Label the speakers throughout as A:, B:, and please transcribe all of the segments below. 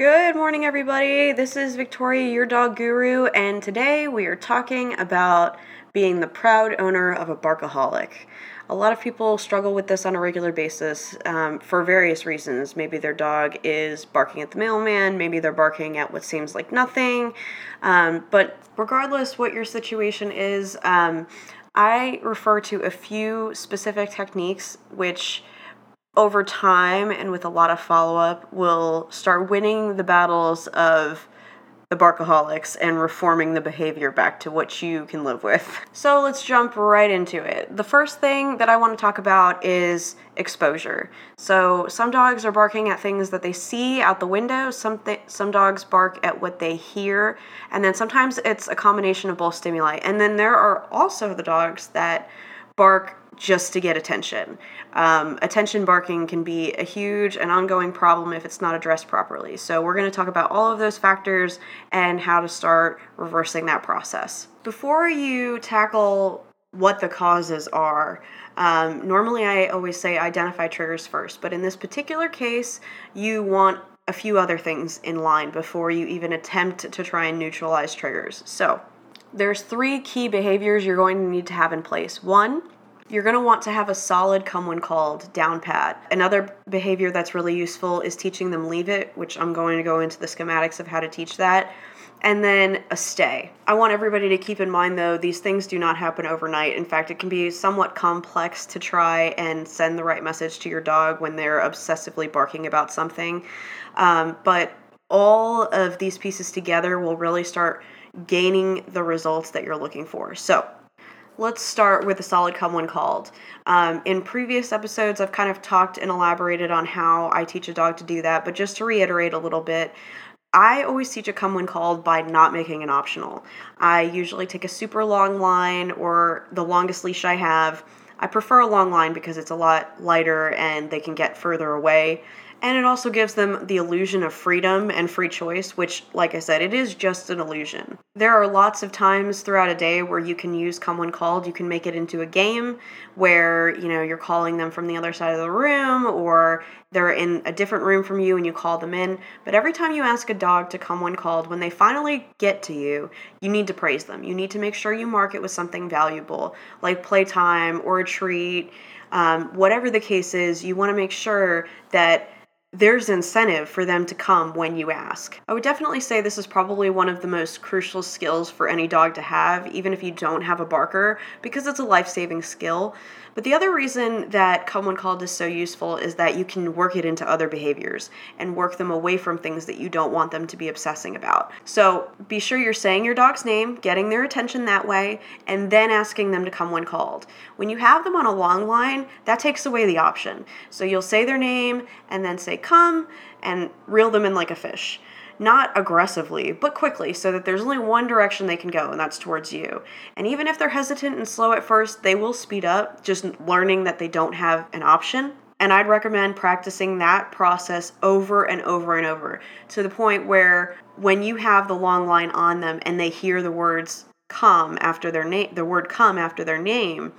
A: Good morning, everybody. This is Victoria, your dog guru, and today we are talking about being the proud owner of a barkaholic. A lot of people struggle with this on a regular basis um, for various reasons. Maybe their dog is barking at the mailman, maybe they're barking at what seems like nothing. Um, but regardless what your situation is, um, I refer to a few specific techniques which over time and with a lot of follow up will start winning the battles of the barkaholics and reforming the behavior back to what you can live with. So let's jump right into it. The first thing that I want to talk about is exposure. So some dogs are barking at things that they see out the window, some th- some dogs bark at what they hear, and then sometimes it's a combination of both stimuli. And then there are also the dogs that bark just to get attention. Um, attention barking can be a huge and ongoing problem if it's not addressed properly. So, we're going to talk about all of those factors and how to start reversing that process. Before you tackle what the causes are, um, normally I always say identify triggers first, but in this particular case, you want a few other things in line before you even attempt to try and neutralize triggers. So, there's three key behaviors you're going to need to have in place. One, you're going to want to have a solid come when called down pat. Another behavior that's really useful is teaching them leave it, which I'm going to go into the schematics of how to teach that. And then a stay. I want everybody to keep in mind though, these things do not happen overnight. In fact, it can be somewhat complex to try and send the right message to your dog when they're obsessively barking about something. Um, but all of these pieces together will really start gaining the results that you're looking for. So, let's start with a solid come when called. Um, in previous episodes, I've kind of talked and elaborated on how I teach a dog to do that, but just to reiterate a little bit, I always teach a come when called by not making it optional. I usually take a super long line or the longest leash I have. I prefer a long line because it's a lot lighter and they can get further away and it also gives them the illusion of freedom and free choice, which, like I said, it is just an illusion. There are lots of times throughout a day where you can use Come When Called. You can make it into a game where, you know, you're calling them from the other side of the room or they're in a different room from you and you call them in. But every time you ask a dog to come when called, when they finally get to you, you need to praise them. You need to make sure you mark it with something valuable, like playtime or a treat. Um, whatever the case is, you want to make sure that there's incentive for them to come when you ask. I would definitely say this is probably one of the most crucial skills for any dog to have, even if you don't have a barker, because it's a life saving skill. But the other reason that Come When Called is so useful is that you can work it into other behaviors and work them away from things that you don't want them to be obsessing about. So be sure you're saying your dog's name, getting their attention that way, and then asking them to come when called. When you have them on a long line, that takes away the option. So you'll say their name and then say come and reel them in like a fish not aggressively, but quickly, so that there's only one direction they can go, and that's towards you. And even if they're hesitant and slow at first, they will speed up, just learning that they don't have an option. And I'd recommend practicing that process over and over and over to the point where when you have the long line on them and they hear the words come after their name, the word come after their name,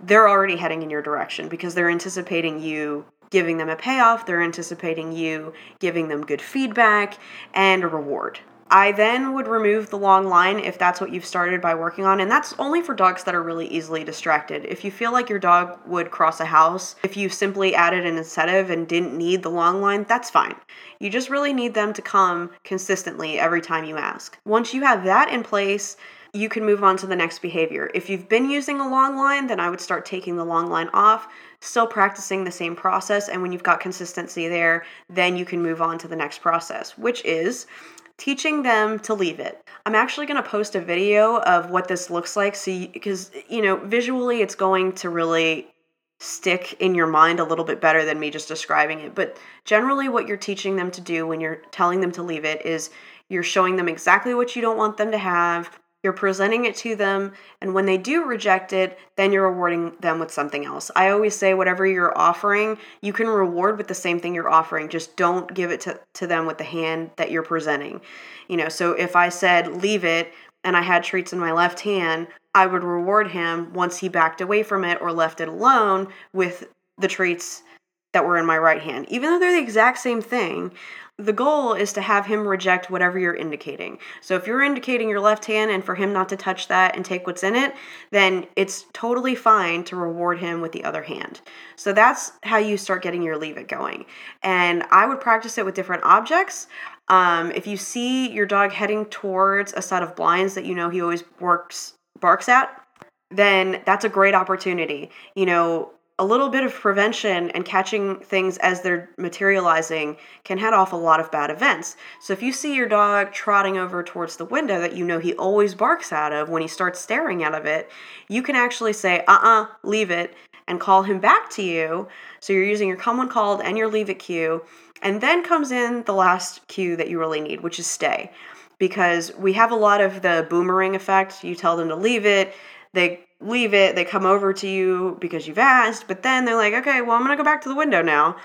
A: they're already heading in your direction because they're anticipating you giving them a payoff, they're anticipating you giving them good feedback and a reward. I then would remove the long line if that's what you've started by working on, and that's only for dogs that are really easily distracted. If you feel like your dog would cross a house, if you simply added an incentive and didn't need the long line, that's fine. You just really need them to come consistently every time you ask. Once you have that in place, you can move on to the next behavior. If you've been using a long line, then I would start taking the long line off, still practicing the same process. And when you've got consistency there, then you can move on to the next process, which is teaching them to leave it. I'm actually going to post a video of what this looks like so because you, you know, visually it's going to really stick in your mind a little bit better than me just describing it. But generally what you're teaching them to do when you're telling them to leave it is you're showing them exactly what you don't want them to have you're presenting it to them, and when they do reject it, then you're rewarding them with something else. I always say, whatever you're offering, you can reward with the same thing you're offering. Just don't give it to, to them with the hand that you're presenting. You know, so if I said, leave it, and I had treats in my left hand, I would reward him once he backed away from it or left it alone with the treats that were in my right hand. Even though they're the exact same thing, the goal is to have him reject whatever you're indicating. So if you're indicating your left hand and for him not to touch that and take what's in it, then it's totally fine to reward him with the other hand. So that's how you start getting your leave it going. And I would practice it with different objects. Um, if you see your dog heading towards a set of blinds that you know he always works barks at, then that's a great opportunity. You know, a little bit of prevention and catching things as they're materializing can head off a lot of bad events. So if you see your dog trotting over towards the window that you know he always barks out of when he starts staring out of it, you can actually say, uh uh-uh, uh, leave it, and call him back to you. So you're using your come when called and your leave it cue. And then comes in the last cue that you really need, which is stay. Because we have a lot of the boomerang effect. You tell them to leave it, they leave it, they come over to you because you've asked, but then they're like, okay, well, I'm gonna go back to the window now.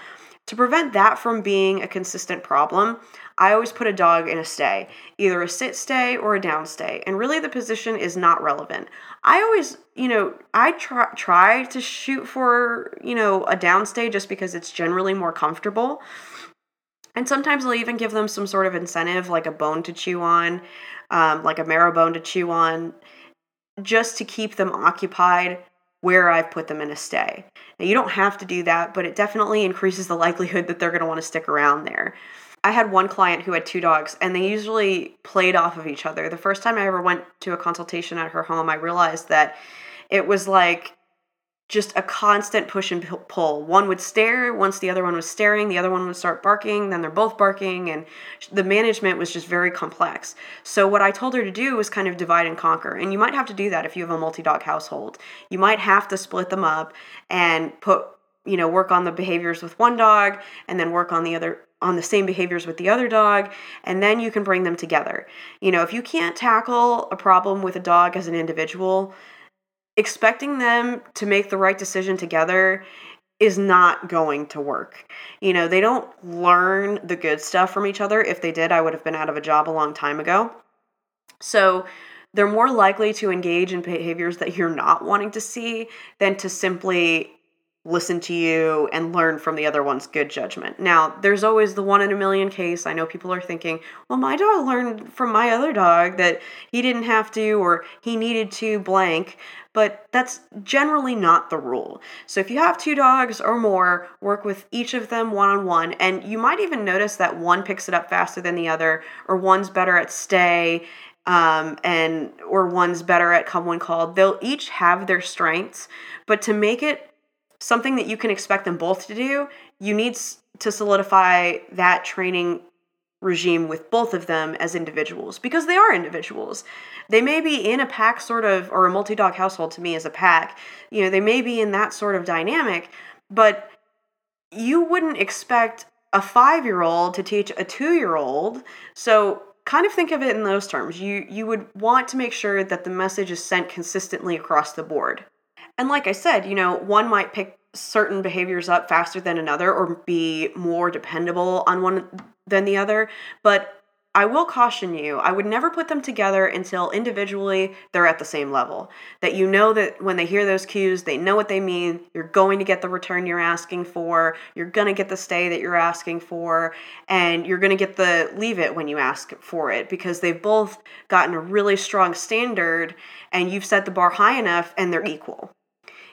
A: To prevent that from being a consistent problem, I always put a dog in a stay, either a sit stay or a down stay, and really the position is not relevant. I always, you know, I try try to shoot for, you know, a down stay just because it's generally more comfortable. And sometimes I'll even give them some sort of incentive, like a bone to chew on, um, like a marrow bone to chew on, just to keep them occupied where I've put them in a stay. Now, you don't have to do that, but it definitely increases the likelihood that they're going to want to stick around there. I had one client who had two dogs, and they usually played off of each other. The first time I ever went to a consultation at her home, I realized that it was like just a constant push and pull. One would stare once the other one was staring, the other one would start barking, then they're both barking, and the management was just very complex. So, what I told her to do was kind of divide and conquer. And you might have to do that if you have a multi dog household. You might have to split them up and put, you know, work on the behaviors with one dog and then work on the other on the same behaviors with the other dog and then you can bring them together. You know, if you can't tackle a problem with a dog as an individual, expecting them to make the right decision together is not going to work. You know, they don't learn the good stuff from each other. If they did, I would have been out of a job a long time ago. So, they're more likely to engage in behaviors that you're not wanting to see than to simply listen to you and learn from the other one's good judgment. Now, there's always the one in a million case. I know people are thinking, well, my dog learned from my other dog that he didn't have to or he needed to blank, but that's generally not the rule. So if you have two dogs or more, work with each of them one on one, and you might even notice that one picks it up faster than the other, or one's better at stay um, and or one's better at come when called. They'll each have their strengths, but to make it something that you can expect them both to do, you need to solidify that training regime with both of them as individuals because they are individuals. They may be in a pack sort of, or a multi dog household to me as a pack, you know, they may be in that sort of dynamic, but you wouldn't expect a five year old to teach a two year old. So kind of think of it in those terms. You you would want to make sure that the message is sent consistently across the board. And like I said, you know, one might pick certain behaviors up faster than another or be more dependable on one than the other, but I will caution you, I would never put them together until individually they're at the same level. That you know that when they hear those cues, they know what they mean. You're going to get the return you're asking for. You're going to get the stay that you're asking for. And you're going to get the leave it when you ask for it because they've both gotten a really strong standard and you've set the bar high enough and they're equal.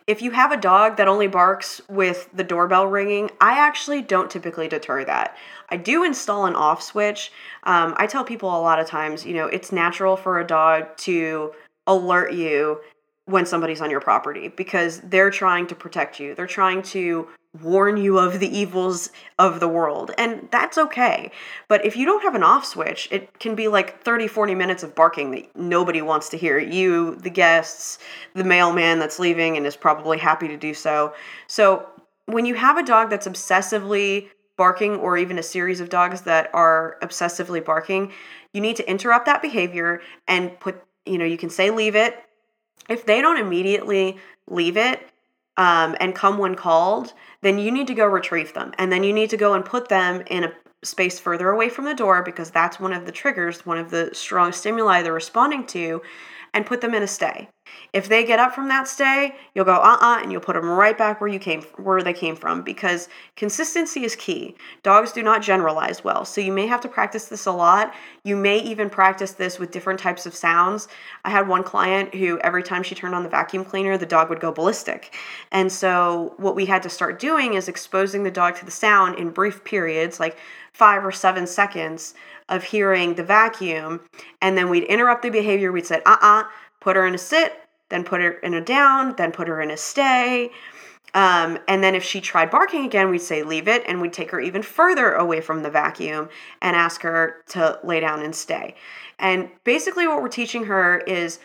A: If you have a dog that only barks with the doorbell ringing, I actually don't typically deter that. I do install an off switch. Um, I tell people a lot of times, you know, it's natural for a dog to alert you when somebody's on your property because they're trying to protect you. They're trying to warn you of the evils of the world. And that's okay. But if you don't have an off switch, it can be like 30, 40 minutes of barking that nobody wants to hear. You, the guests, the mailman that's leaving and is probably happy to do so. So when you have a dog that's obsessively barking or even a series of dogs that are obsessively barking, you need to interrupt that behavior and put, you know, you can say leave it. If they don't immediately leave it, um, and come when called, then you need to go retrieve them. And then you need to go and put them in a space further away from the door because that's one of the triggers, one of the strong stimuli they're responding to, and put them in a stay. If they get up from that stay, you'll go uh-uh and you'll put them right back where you came where they came from because consistency is key. Dogs do not generalize well. So you may have to practice this a lot. You may even practice this with different types of sounds. I had one client who every time she turned on the vacuum cleaner, the dog would go ballistic. And so what we had to start doing is exposing the dog to the sound in brief periods like 5 or 7 seconds of hearing the vacuum and then we'd interrupt the behavior. We'd say, "Uh-uh, put her in a sit, then put her in a down, then put her in a stay. Um, and then if she tried barking again, we'd say leave it, and we'd take her even further away from the vacuum and ask her to lay down and stay. And basically, what we're teaching her is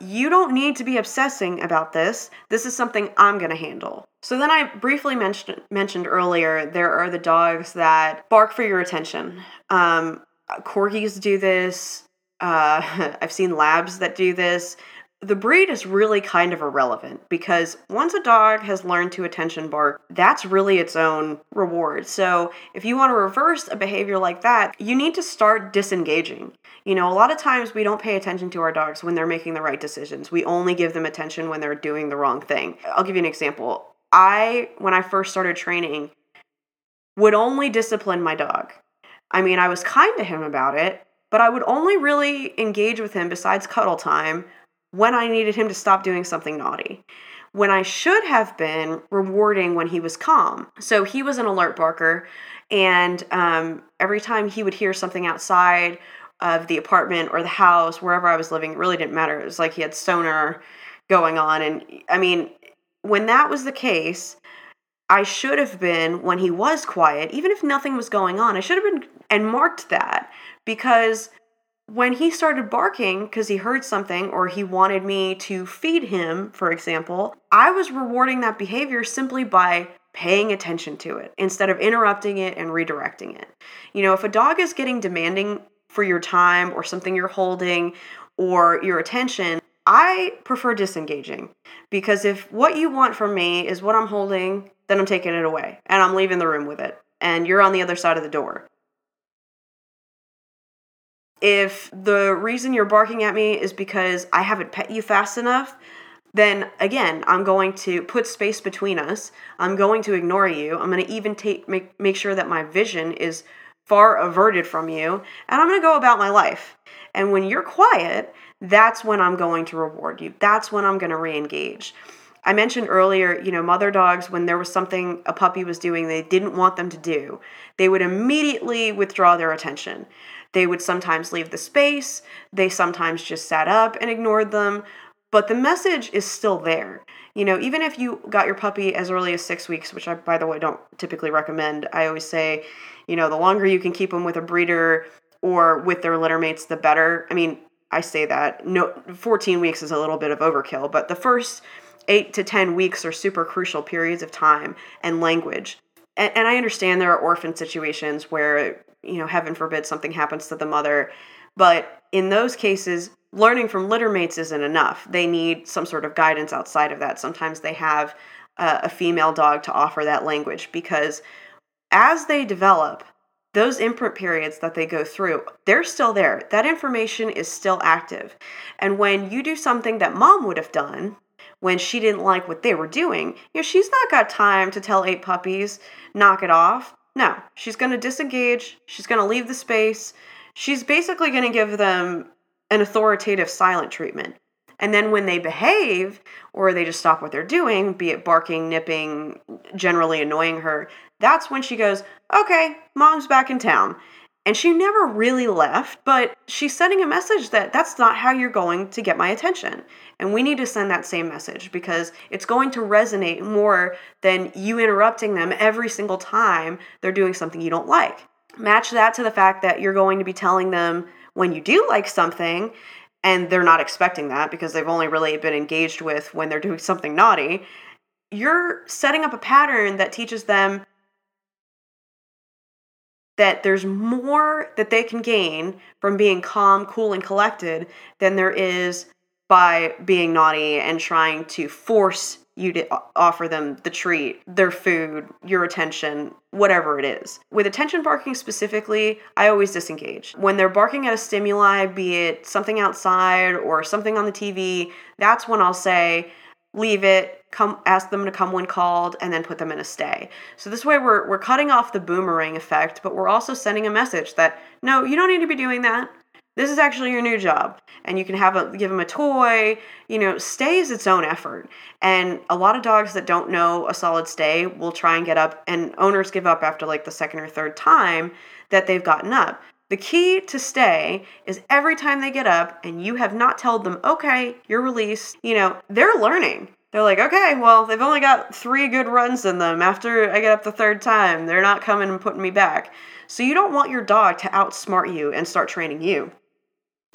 A: you don't need to be obsessing about this. This is something I'm going to handle. So then I briefly mentioned mentioned earlier there are the dogs that bark for your attention. Um, corgis do this. Uh, I've seen labs that do this the breed is really kind of irrelevant because once a dog has learned to attention bark, that's really its own reward. So, if you want to reverse a behavior like that, you need to start disengaging. You know, a lot of times we don't pay attention to our dogs when they're making the right decisions. We only give them attention when they're doing the wrong thing. I'll give you an example. I, when I first started training, would only discipline my dog. I mean, I was kind to him about it, but I would only really engage with him besides cuddle time when I needed him to stop doing something naughty. When I should have been rewarding when he was calm. So he was an alert barker, and um, every time he would hear something outside of the apartment or the house, wherever I was living, it really didn't matter. It was like he had sonar going on. And I mean, when that was the case, I should have been, when he was quiet, even if nothing was going on, I should have been and marked that because when he started barking because he heard something or he wanted me to feed him, for example, I was rewarding that behavior simply by paying attention to it instead of interrupting it and redirecting it. You know, if a dog is getting demanding for your time or something you're holding or your attention, I prefer disengaging because if what you want from me is what I'm holding, then I'm taking it away and I'm leaving the room with it and you're on the other side of the door. If the reason you're barking at me is because I haven't pet you fast enough, then again, I'm going to put space between us. I'm going to ignore you. I'm going to even take make make sure that my vision is far averted from you, and I'm going to go about my life. And when you're quiet, that's when I'm going to reward you. That's when I'm going to re-engage. I mentioned earlier, you know, mother dogs, when there was something a puppy was doing they didn't want them to do, they would immediately withdraw their attention. They would sometimes leave the space, they sometimes just sat up and ignored them, but the message is still there. You know, even if you got your puppy as early as six weeks, which I, by the way, don't typically recommend, I always say, you know, the longer you can keep them with a breeder or with their litter mates, the better. I mean, I say that. No, 14 weeks is a little bit of overkill, but the first eight to 10 weeks are super crucial periods of time and language. And, and I understand there are orphan situations where you know, heaven forbid something happens to the mother. But in those cases, learning from littermates isn't enough. They need some sort of guidance outside of that. Sometimes they have uh, a female dog to offer that language because as they develop, those imprint periods that they go through, they're still there. That information is still active. And when you do something that mom would have done when she didn't like what they were doing, you know, she's not got time to tell eight puppies, knock it off. No, she's going to disengage. She's going to leave the space. She's basically going to give them an authoritative silent treatment. And then when they behave or they just stop what they're doing, be it barking, nipping, generally annoying her, that's when she goes, okay, mom's back in town. And she never really left, but she's sending a message that that's not how you're going to get my attention. And we need to send that same message because it's going to resonate more than you interrupting them every single time they're doing something you don't like. Match that to the fact that you're going to be telling them when you do like something and they're not expecting that because they've only really been engaged with when they're doing something naughty. You're setting up a pattern that teaches them that there's more that they can gain from being calm, cool, and collected than there is by being naughty and trying to force you offer them the treat, their food, your attention, whatever it is. With attention barking specifically, I always disengage. When they're barking at a stimuli, be it something outside or something on the TV, that's when I'll say, leave it, come ask them to come when called, and then put them in a stay. So this way we're we're cutting off the boomerang effect, but we're also sending a message that no, you don't need to be doing that. This is actually your new job, and you can have a give them a toy. You know, stay is its own effort, and a lot of dogs that don't know a solid stay will try and get up, and owners give up after like the second or third time that they've gotten up. The key to stay is every time they get up and you have not told them, okay, you're released, you know, they're learning. They're like, okay, well, they've only got three good runs in them. After I get up the third time, they're not coming and putting me back. So you don't want your dog to outsmart you and start training you.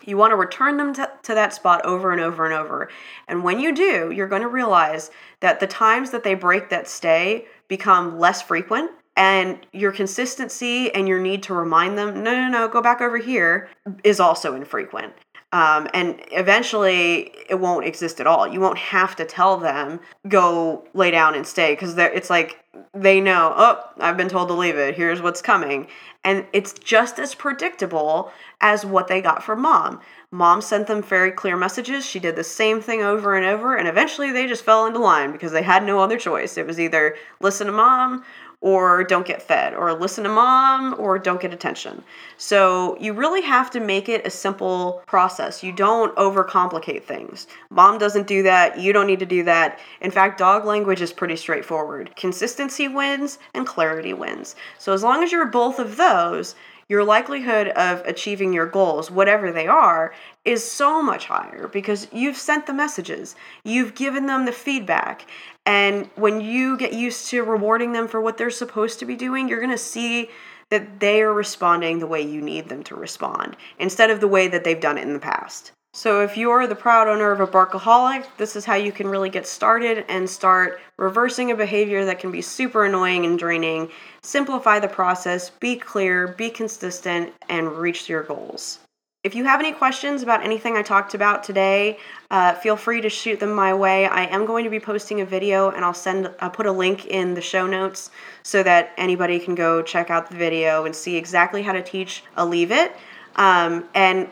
A: You want to return them to, to, that spot over and over and over. And when you do, you're going to realize that the times that they break that stay become less frequent and your consistency and your need to remind them, no, no, no, go back over here, is also infrequent. Um, and eventually it won't exist at all. You won't have to tell them, go lay down and stay, because it's like they know, oh, I've been told to leave it, here's what's coming. And it's just as predictable as what they got from mom. Mom sent them very clear messages. She did the same thing over and over, and eventually they just fell into line because they had no other choice. It was either listen to mom or don't get fed, or listen to mom, or don't get attention. So you really have to make it a simple process. You don't overcomplicate things. Mom doesn't do that. You don't need to do that. In fact, dog language is pretty straightforward. Consistency wins and clarity wins. So as long as you're both of those, your likelihood of achieving your goals, whatever they are, is so much higher because you've sent the messages, you've given them the feedback. And when you get used to rewarding them for what they're supposed to be doing, you're going to see that they are responding the way you need them to respond instead of the way that they've done it in the past. So, if you're the proud owner of a Barkaholic, this is how you can really get started and start reversing a behavior that can be super annoying and draining. Simplify the process, be clear, be consistent, and reach your goals. If you have any questions about anything I talked about today, uh, feel free to shoot them my way. I am going to be posting a video, and I'll send I'll put a link in the show notes so that anybody can go check out the video and see exactly how to teach a leave it. Um, and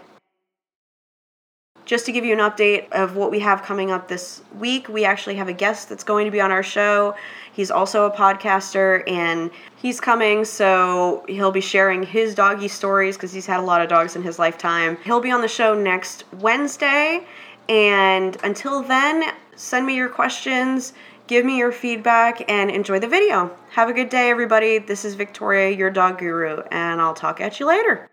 A: just to give you an update of what we have coming up this week, we actually have a guest that's going to be on our show. He's also a podcaster and he's coming, so he'll be sharing his doggy stories because he's had a lot of dogs in his lifetime. He'll be on the show next Wednesday. And until then, send me your questions, give me your feedback, and enjoy the video. Have a good day, everybody. This is Victoria, your dog guru, and I'll talk at you later.